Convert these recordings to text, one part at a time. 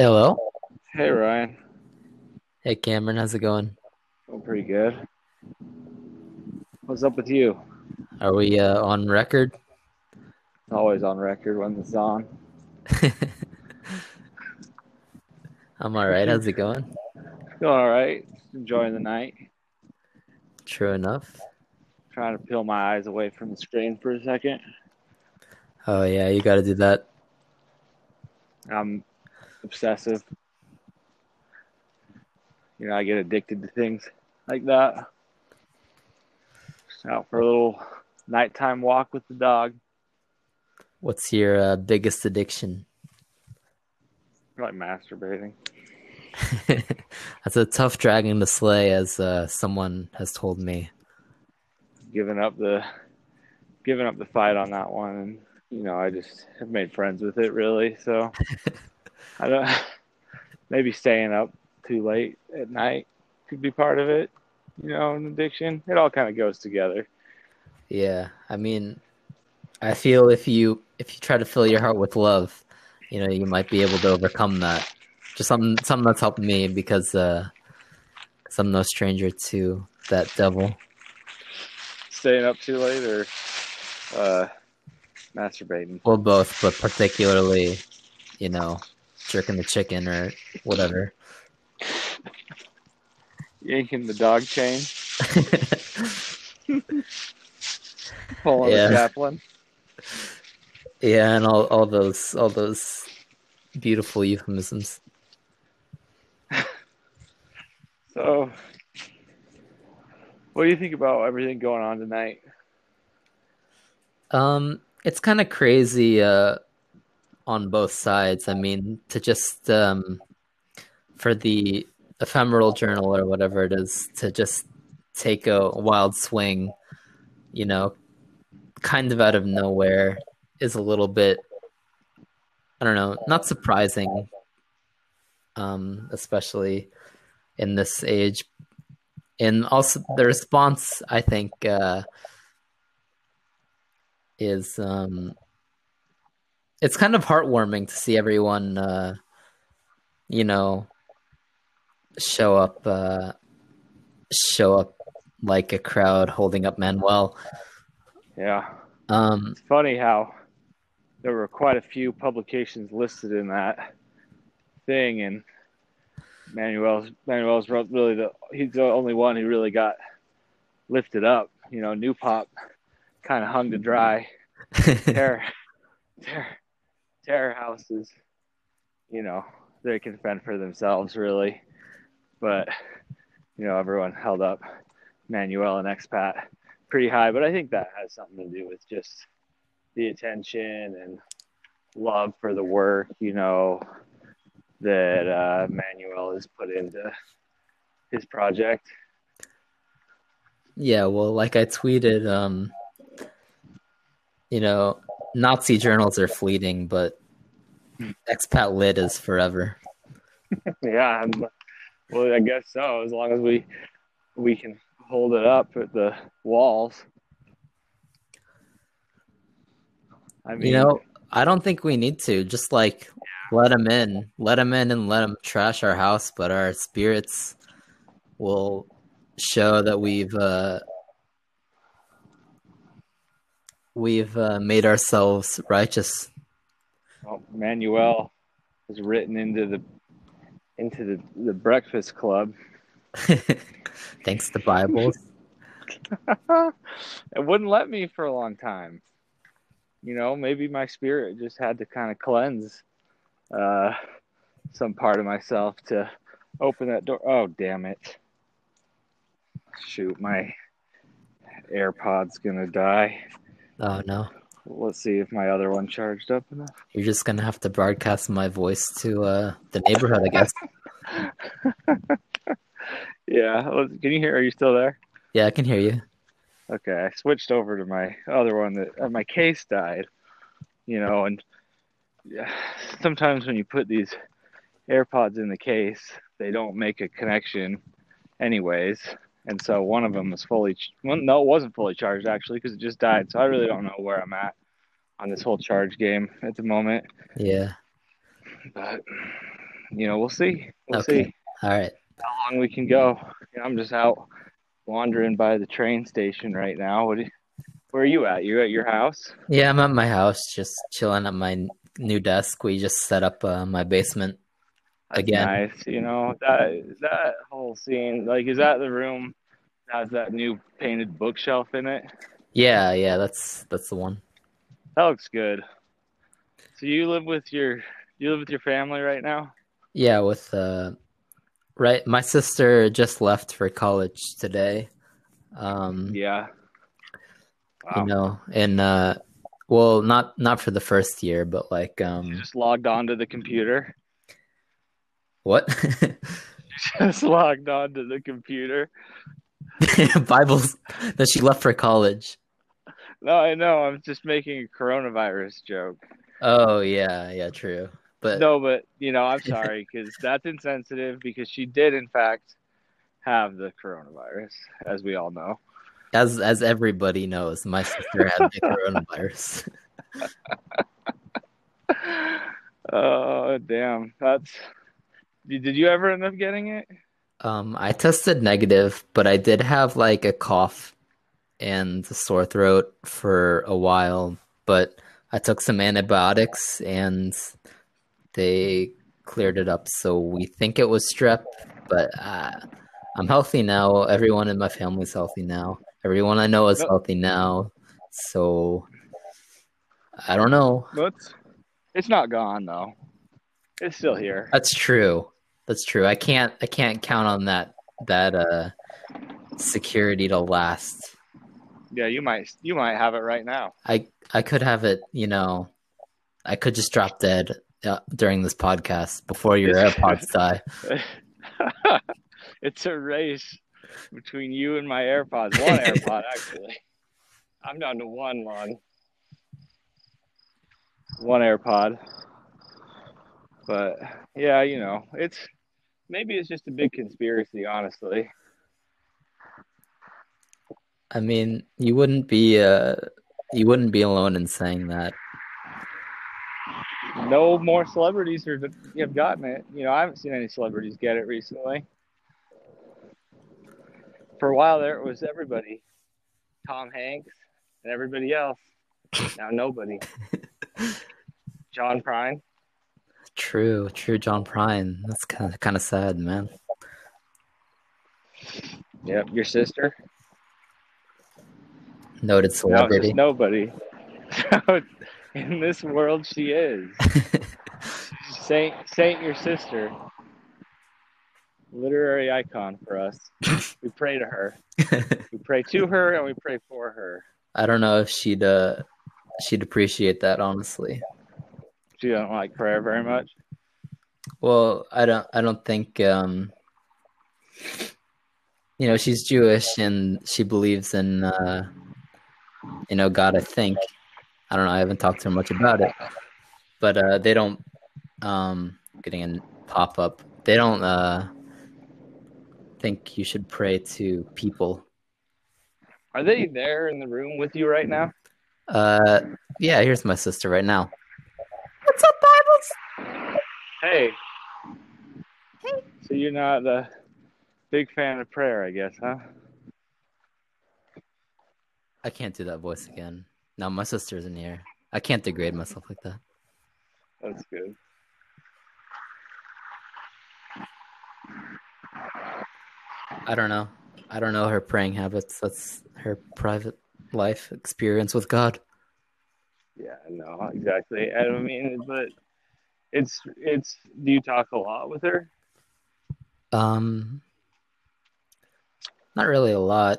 Hello. Hey Ryan, Hey Cameron, how's it going? I'm pretty good. What's up with you? Are we uh, on record? It's always on record when it's on. I'm all right. How's it going? Feeling all right. Enjoying the night. True enough. Trying to peel my eyes away from the screen for a second. Oh yeah, you got to do that. I'm obsessive. You know, I get addicted to things like that. Out for a little nighttime walk with the dog. What's your uh, biggest addiction? Probably masturbating. That's a tough dragon to slay, as uh, someone has told me. Giving up the giving up the fight on that one and you know, I just have made friends with it really. So I don't maybe staying up too late at night could be part of it. You know, an addiction. It all kind of goes together. Yeah, I mean, I feel if you if you try to fill your heart with love, you know, you might be able to overcome that. Just something something that's helped me because uh, I'm no stranger to that devil. Staying up too late or uh, masturbating. Well, both, but particularly, you know, jerking the chicken or whatever. Yanking the dog chain, pulling Yeah. the chaplain. yeah, and all all those all those beautiful euphemisms. So, what do you think about everything going on tonight? Um, it's kind of crazy uh, on both sides. I mean, to just um, for the ephemeral journal or whatever it is to just take a wild swing, you know, kind of out of nowhere is a little bit, I don't know, not surprising, um, especially in this age. And also the response, I think. Uh, is um it's kind of heartwarming to see everyone uh you know show up uh show up like a crowd holding up Manuel. Yeah. Um It's funny how there were quite a few publications listed in that thing, and Manuel's Manuel's really the he's the only one who really got lifted up. You know, New Pop kind of hung to dry. Terror, terror, terror houses. You know, they can fend for themselves really, but you know everyone held up Manuel and expat pretty high. But I think that has something to do with just the attention and love for the work, you know, that uh, Manuel has put into his project. yeah, well like I tweeted um you know, Nazi journals are fleeting, but expat lit is forever. Yeah, I'm, well, I guess so. As long as we we can hold it up at the walls. I mean, You know, I don't think we need to. Just like let them in, let them in, and let them trash our house. But our spirits will show that we've uh, we've uh, made ourselves righteous. well, Manuel is written into the into the, the Breakfast Club. Thanks to Bibles. it wouldn't let me for a long time. You know, maybe my spirit just had to kind of cleanse uh, some part of myself to open that door. Oh, damn it. Shoot, my AirPod's gonna die. Oh no, Let's see if my other one charged up enough. you're just gonna have to broadcast my voice to uh, the neighborhood, I guess. Yeah, can you hear? Are you still there? Yeah, I can hear you. Okay, I switched over to my other one that uh, my case died, you know, and yeah, sometimes when you put these AirPods in the case, they don't make a connection, anyways. And so one of them was fully, ch- well, no, it wasn't fully charged actually because it just died. So I really don't know where I'm at on this whole charge game at the moment. Yeah. But you know, we'll see. We'll Okay. see All right. how long we can go. You know, I'm just out wandering by the train station right now. What? You, where are you at? You at your house? Yeah, I'm at my house, just chilling at my new desk. We just set up uh, my basement That's again. nice. You know that that whole scene. Like, is that the room that has that new painted bookshelf in it? Yeah, yeah, that's that's the one. That looks good. So you live with your you live with your family right now? Yeah, with uh, right. My sister just left for college today. Um, Yeah. you know, and uh, well, not not for the first year, but like You um, just logged onto the computer. What? Just logged on to the computer. Bibles that she left for college. No, I know. I'm just making a coronavirus joke. Oh yeah, yeah, true. But No, but you know, I'm sorry because that's insensitive because she did in fact have the coronavirus, as we all know. as as everybody knows, my sister had the coronavirus. Oh damn, that's. Did you ever end up getting it? Um, I tested negative, but I did have like a cough and a sore throat for a while. But I took some antibiotics and they cleared it up. So we think it was strep, but uh, I'm healthy now. Everyone in my family's healthy now. Everyone I know is healthy now. So I don't know. But it's not gone though. It's still here. That's true. That's true. I can't I can't count on that that uh security to last. Yeah, you might you might have it right now. I I could have it, you know, I could just drop dead uh, during this podcast before your AirPods die. it's a race between you and my AirPods. One AirPod actually. I'm down to one one. One AirPod. But yeah, you know, it's maybe it's just a big conspiracy, honestly. I mean, you wouldn't be uh you wouldn't be alone in saying that. No more celebrities have have gotten it. You know, I haven't seen any celebrities get it recently. For a while there, it was everybody, Tom Hanks and everybody else. Now nobody. John Prine. True, true John Prine. That's kind of kind of sad, man. Yep, your sister. Noted celebrity. just nobody. In this world, she is Saint. Saint, your sister. Literary icon for us. We pray to her. We pray to her and we pray for her. I don't know if she'd uh she'd appreciate that honestly. She don't like prayer very much. Well, I don't I don't think um you know, she's Jewish and she believes in uh you know, God, I think. I don't know, I haven't talked to her much about it. But uh they don't um getting a pop up. They don't uh think you should pray to people. Are they there in the room with you right now? Uh yeah, here's my sister right now. What's up, Bibles? Hey. So you're not a big fan of prayer, I guess, huh? I can't do that voice again. No, my sister's in here. I can't degrade myself like that. That's good. I don't know. I don't know her praying habits. That's her private life experience with God. Yeah, no, exactly. I don't mean, but it's it's. Do you talk a lot with her? Um, not really a lot.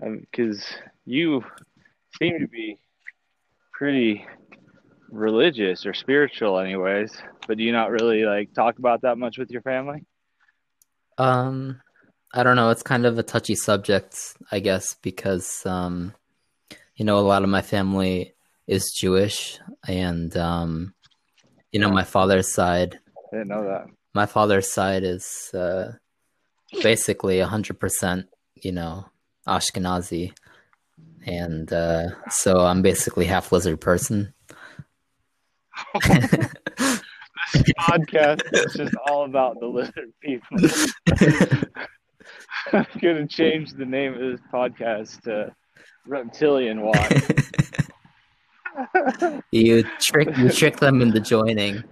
Because you seem to be pretty religious or spiritual, anyways. But do you not really like talk about that much with your family? Um, I don't know. It's kind of a touchy subject, I guess, because um, you know, a lot of my family is Jewish, and um, you know, my father's side, I didn't know that. my father's side is uh, basically a hundred percent, you know, Ashkenazi, and uh, so I'm basically half lizard person. This podcast is just all about the lizard people. I'm gonna change the name of this podcast to Reptilian Watch. you trick you trick them into joining.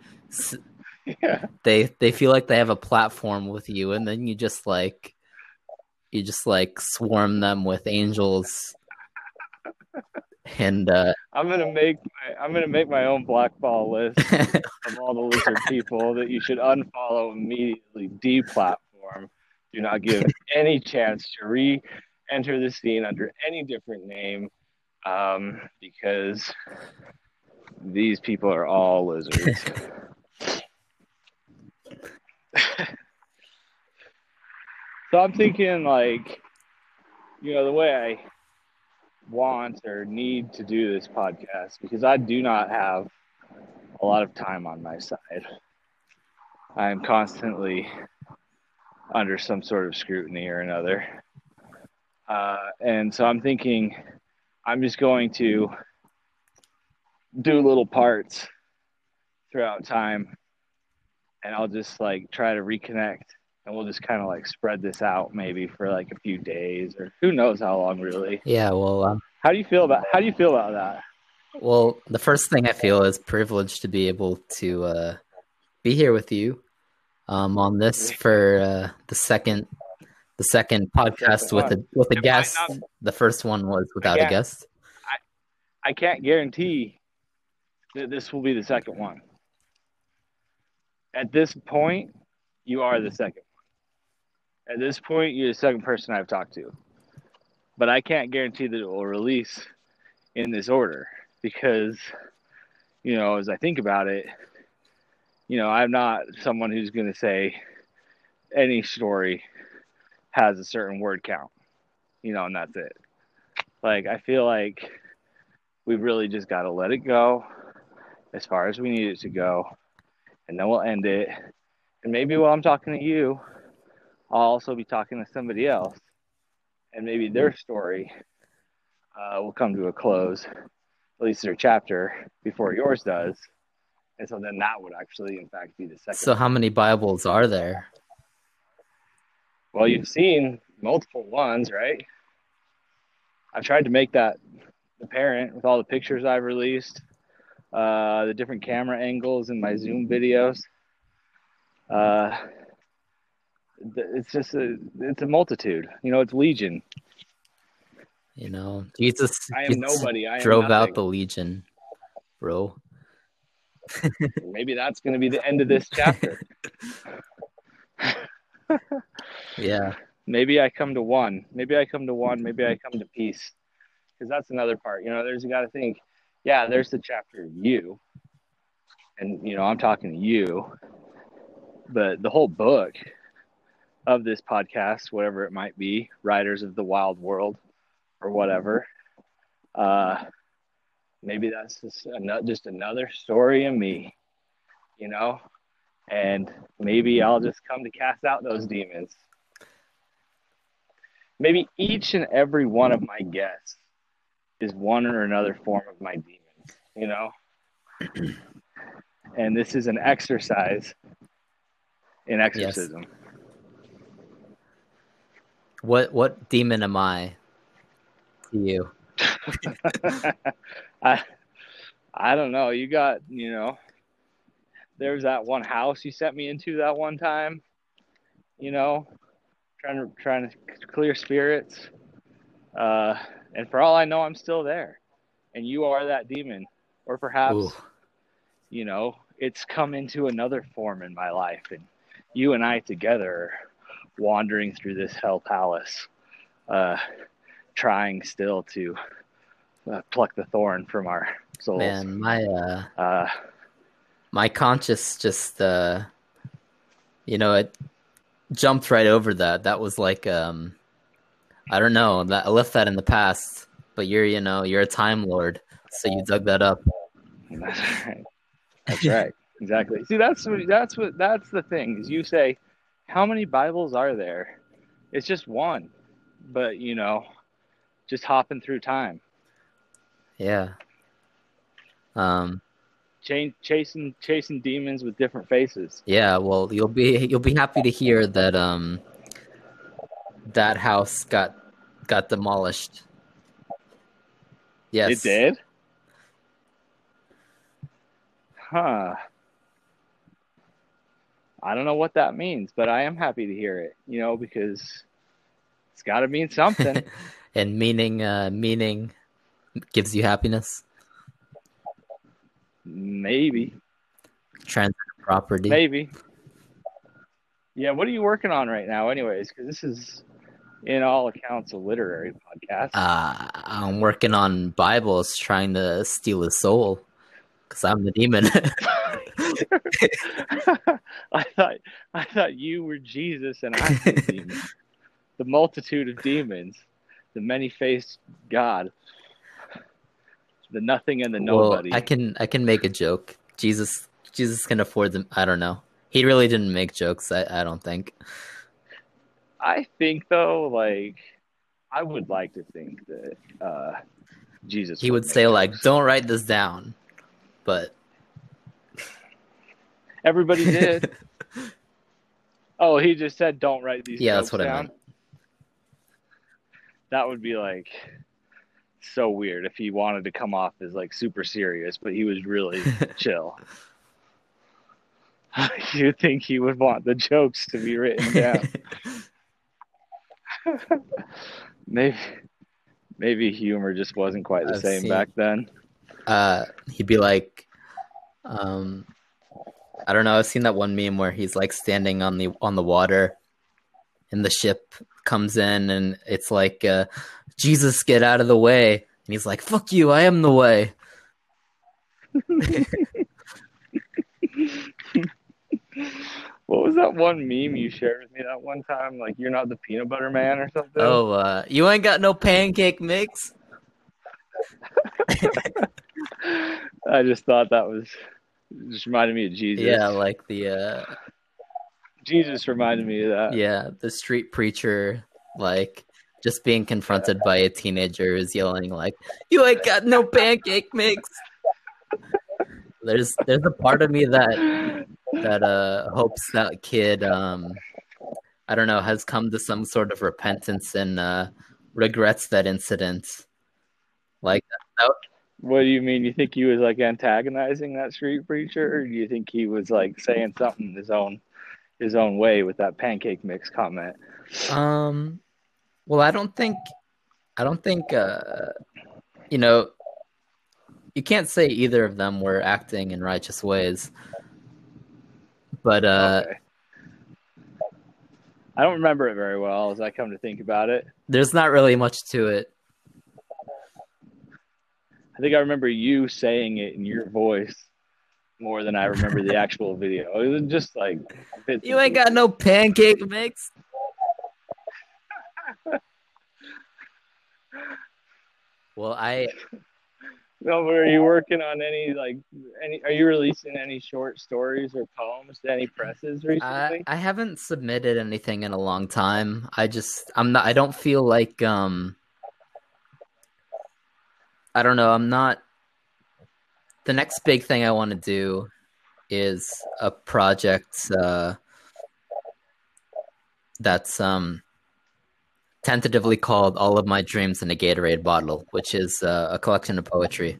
Yeah. They they feel like they have a platform with you, and then you just like you just like swarm them with angels. And uh, I'm gonna make my, I'm gonna make my own blackball list of all the lizard people that you should unfollow immediately, deplatform. Do not give any chance to re-enter the scene under any different name, um, because these people are all lizards. so I'm thinking like, you know, the way I want or need to do this podcast because I do not have a lot of time on my side. I am constantly under some sort of scrutiny or another. Uh, and so I'm thinking I'm just going to do little parts throughout time and I'll just like try to reconnect and we'll just kind of like spread this out maybe for like a few days or who knows how long really. yeah, well, um, How do you feel about how do you feel about that? well, the first thing I feel is privileged to be able to uh, be here with you um, on this for uh, the second the second podcast with a with a It guest. not- The first one was without a guest. I can't guarantee that this will be the second one. At this point, you are the second one. At this point, you're the second person I've talked to. But I can't guarantee that it will release in this order because, you know, as I think about it, you know, I'm not someone who's going to say any story has a certain word count, you know, and that's it. Like, I feel like we've really just got to let it go as far as we need it to go and then we'll end it and maybe while i'm talking to you i'll also be talking to somebody else and maybe their story uh, will come to a close at least their chapter before yours does and so then that would actually in fact be the second So, how many Bibles are there? Well you've seen multiple ones right? I've tried to make that apparent with all the pictures i've released uh, the different camera angles in my zoom videos. Uh, it's just a it's a multitude. You know it's legion. You know, Jesus, i am nobody. I am drove out the legion, bro. maybe that's going to be the end of this chapter Yeah, maybe I come to one. Maybe I come to one. Maybe I come to peace. Because that's another part. You know, there's you got to think, yeah, there's the chapter of you. And, you know, I'm talking to you. But the whole book of this podcast, whatever it might be, Riders of the Wild World or whatever, uh, maybe that's just another, just another story of me, you know? And maybe I'll just come to cast out those demons maybe each and every one of my guests is one or another form of my demons, you know? and this is an exercise in exorcism. Yes. what what demon am I to you? I I don't know. You got, you know, there's that one house you sent me into that one time, you know, trying to trying to clear spirits. Uh, and for all I know, I'm still there, and you are that demon, or perhaps, Ooh. you know, it's come into another form in my life, and you and I together wandering through this hell palace, uh, trying still to uh, pluck the thorn from our souls. Man, my uh Uh, my conscious just uh you know it jumped right over that that was like um i don't know that i left that in the past but you're you know you're a time lord so you dug that up that's right. That's right. Exactly. See, that's what that's what that's the thing is you say, how many Bibles are there? It's just one, but you know, just hopping through time. yeah um ch- chasing chasing demons with different faces. Yeah, well, you'll be you'll be happy to hear that um that house got got demolished. Yes. It did. Huh. I don't know what that means, but I am happy to hear it. You know, because it's got to mean something. and meaning uh meaning gives you happiness. Maybe. Transit property. Maybe. Yeah, what are you working on right now, anyways? Because this is, in all accounts, a literary podcast. Uh, I'm working on Bibles, trying to steal his soul, because I'm the demon. I thought I thought you were Jesus and I'm the demon. The multitude of demons, the many-faced God, the nothing and the nobody. Well, I can I can make a joke. Jesus Jesus can afford them. I don't know. He really didn't make jokes. I, I don't think. I think though, like I would like to think that uh, Jesus. He would say like, "Don't write this down," but everybody did. oh, he just said, "Don't write these." Yeah, that's what down. I meant. That would be like so weird if he wanted to come off as like super serious, but he was really chill. you think he would want the jokes to be written down? maybe, maybe humor just wasn't quite the I've same seen, back then. Uh, he'd be like, um, I don't know. I've seen that one meme where he's like standing on the on the water, and the ship comes in, and it's like, uh, Jesus, get out of the way, and he's like, "Fuck you, I am the way." what was that one meme you shared with me that one time? Like, you're not the peanut butter man or something? Oh, uh, you ain't got no pancake mix. I just thought that was just reminded me of Jesus. Yeah, like the uh Jesus reminded me of that. Yeah, the street preacher like just being confronted by a teenager who's yelling like, "You ain't got no pancake mix." there's there's a part of me that that uh hopes that kid um I don't know has come to some sort of repentance and uh regrets that incident. Like that, what do you mean? You think he was like antagonizing that street preacher, or do you think he was like saying something his own his own way with that pancake mix comment? Um, well, I don't think I don't think uh, you know you can't say either of them were acting in righteous ways, but uh. Okay. I don't remember it very well as I come to think about it. There's not really much to it. I think I remember you saying it in your voice more than I remember the actual video. It was just like you ain't got no pancake mix. Well, I. No, but are you working on any like any? Are you releasing any short stories or poems to any presses recently? I, I haven't submitted anything in a long time. I just I'm not. I don't feel like um I don't know. I'm not. The next big thing I want to do is a project uh, that's um, tentatively called "All of My Dreams in a Gatorade Bottle," which is uh, a collection of poetry.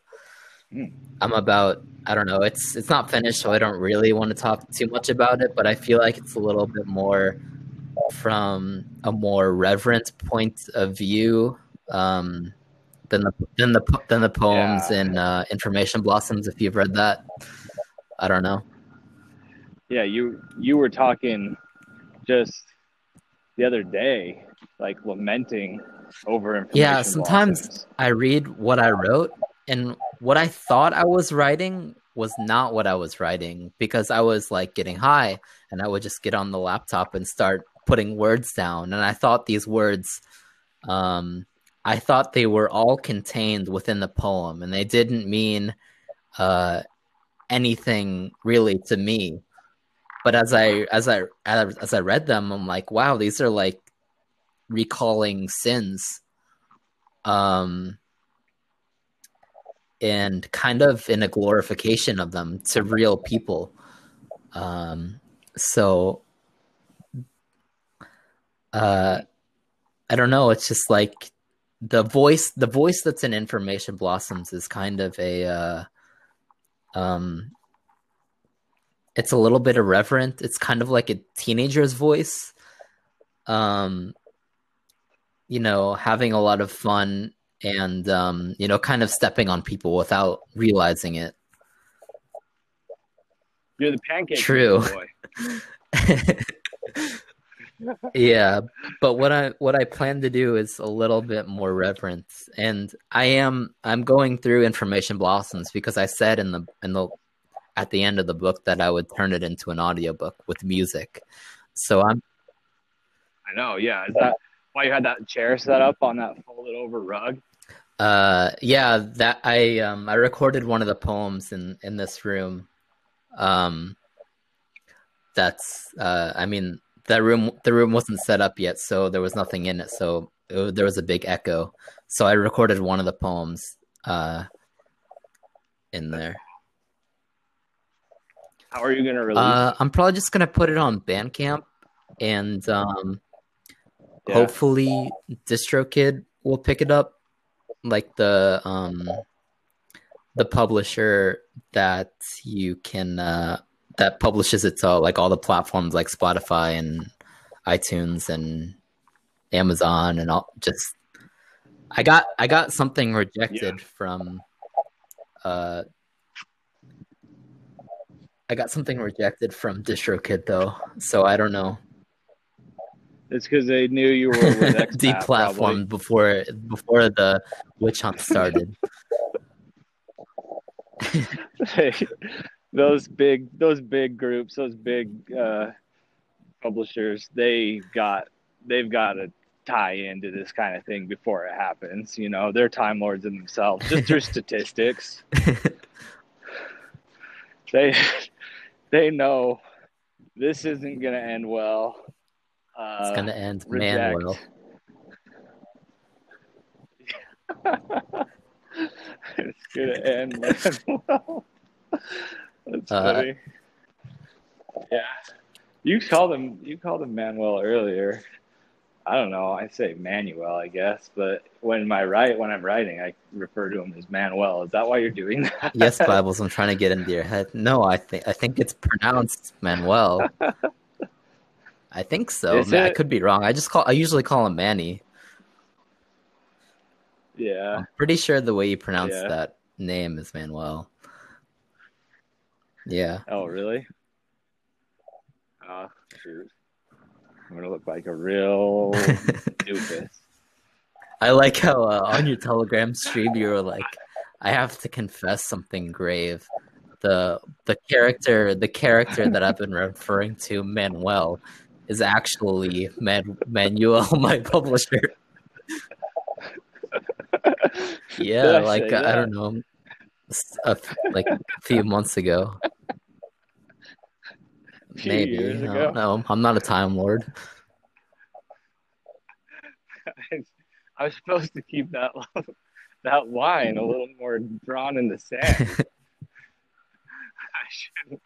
Mm. I'm about. I don't know. It's it's not finished, so I don't really want to talk too much about it. But I feel like it's a little bit more from a more reverent point of view. Um, than the than the than the poems yeah. in uh, Information Blossoms. If you've read that, I don't know. Yeah, you you were talking just the other day, like lamenting over information. Yeah, sometimes blossoms. I read what I wrote, and what I thought I was writing was not what I was writing because I was like getting high, and I would just get on the laptop and start putting words down, and I thought these words um I thought they were all contained within the poem and they didn't mean uh, anything really to me. But as I as I as I read them, I'm like, wow, these are like recalling sins. Um, and kind of in a glorification of them to real people. Um, so, uh, I don't know. It's just like the voice, the voice that's in Information Blossoms is kind of a, uh, um, it's a little bit irreverent. It's kind of like a teenager's voice. Um, you know, having a lot of fun and um, you know, kind of stepping on people without realizing it. You're the pancake True. boy. yeah, but what I what I plan to do is a little bit more reverence, and I am I'm going through information blossoms because I said in the in the at the end of the book that I would turn it into an audiobook with music. So I'm I know. Yeah. That why you had that chair set up on that folded over rug? Uh, yeah, that I um I recorded one of the poems in in this room. Um, that's uh, I mean that room the room wasn't set up yet, so there was nothing in it, so it, there was a big echo. So I recorded one of the poems uh in there. How are you gonna release? Uh, I'm probably just gonna put it on Bandcamp, and um, Yeah. hopefully DistroKid will pick it up, like the um, the publisher that you can uh, that publishes it to like all the platforms like Spotify and iTunes and Amazon and all. Just I got I got something rejected from uh I got something rejected from DistroKid though, so I don't know. It's because they knew you were Deplatformed before before the witch hunt started. probably. those big, those big groups, those big uh, publishers, they got, they've got to tie into this kind of thing before it happens. You know, they're time lords in themselves, just through statistics. They, they know this isn't gonna end well. Uh, it's gonna end reject. Manuel. it's gonna end well. That's Uh, funny. Yeah, you called him. You called him Manuel earlier. I don't know. I say Manuel, I guess, but when my write when I'm writing, I refer to him as Manuel. Is that why you're doing that? Yes, Bibles. I'm trying to get into your head. No, I think I think it's pronounced Manuel. I think so. Is Ma- I could be wrong. I just call. I usually call him Manny. yeah. I'm pretty sure the way you pronounce Yeah. that name is Manuel. Yeah. Oh, really? Oh, shoot. I'm gonna look like a real doofus. I like how uh, on your Telegram stream you were like, "I have to confess something grave." The the character the character that I've been referring to, Manuel, is actually Man- Manuel, my publisher. Yeah, I like uh, I don't know, s- a f- like a few months ago. Maybe years I ago. don't know. I'm not a time lord. I was supposed to keep that that line a little more drawn in the sand. I shouldn't.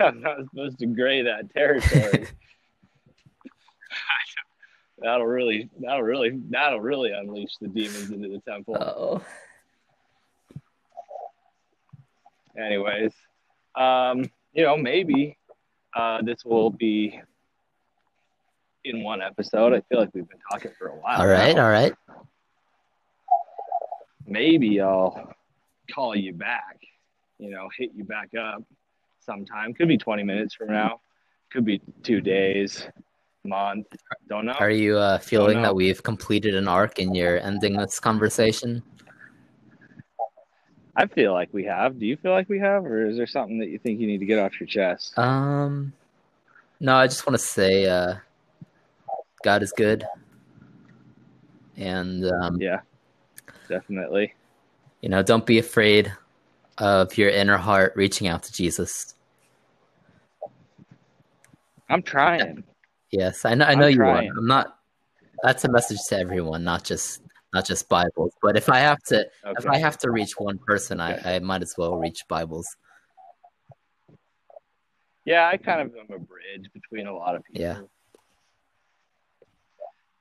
I'm not supposed to gray that territory. That'll really, that'll really, that'll really unleash the demons into the temple. Oh, anyways um you know maybe uh this will be in one episode i feel like we've been talking for a while all right, now. all right. maybe i'll call you back you know hit you back up sometime could be 20 minutes from now could be two days month don't know. Are you uh, feeling that we've completed an arc and you're ending this conversation? i feel like we have. Do you feel like we have or is there something that you think you need to get off your chest? Um, no, I just want to say, uh, God is good, and um, yeah definitely. you know, don't be afraid of your inner heart reaching out to Jesus. i'm trying Yes, I know. I know I'm you trying. are. I'm not. That's a message to everyone, not just not just Bibles. But if I have to, if I have to reach one person, Okay. I, I might as well reach Bibles. Yeah, I kind of am a bridge between a lot of people. Yeah.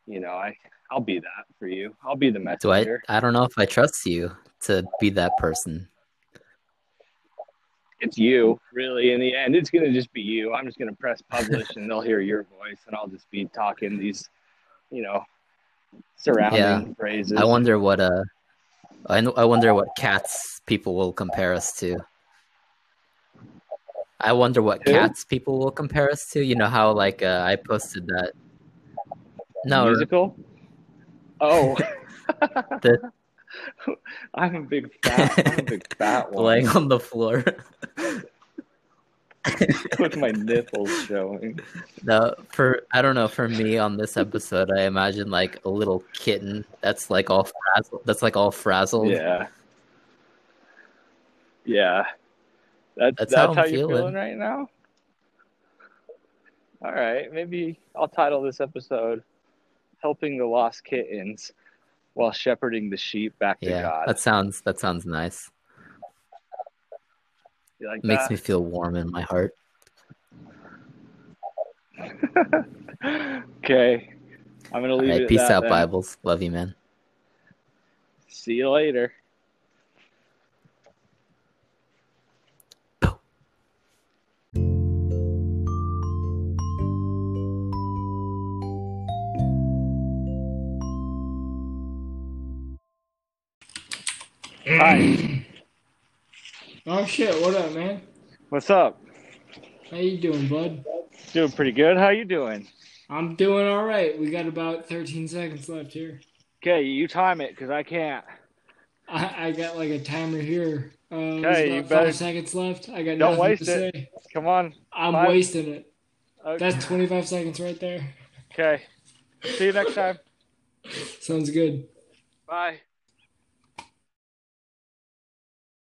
You know, I I'll be that for you. I'll be the Do I? messenger. I don't know if I trust you to be that person. It's you, really. In the end, it's gonna just be you. I'm just gonna press publish, and they'll hear your voice, and I'll just be talking these, you know, surrounding Yeah. phrases. I wonder what uh, I know, I wonder what cats people will compare us to. I wonder what Who? cats people will compare us to. You know how like uh, I posted that. No, musical. Oh, The- I'm a big fat. I'm a big fat one laying on the floor. with my nipples showing. No, for I don't know. For me on this episode, I imagine like a little kitten that's like all frazzled. That's like all frazzled. Yeah. Yeah. That, That's that's how how, you're feeling. feeling right now? All right. Maybe I'll title this episode Helping the Lost Kittens while Shepherding the Sheep Back to Yeah, God. that sounds that sounds nice. You like It makes that? me feel warm in my heart. okay. I'm going to All leave it right, at peace that out, then. Bibles. Love you, man. See you later. Hi. Oh shit, what up, man? What's up? How you doing, bud? Doing pretty good. How you doing? I'm doing all right. We got about 13 seconds left here. Okay, you time it because I can't. I, I got like a timer here. Uh, Okay, you better- five seconds left. I got Don't waste to it. say. Come on. I'm Five. wasting it. Okay. That's 25 seconds right there. Okay. See you next time. Sounds good. Bye.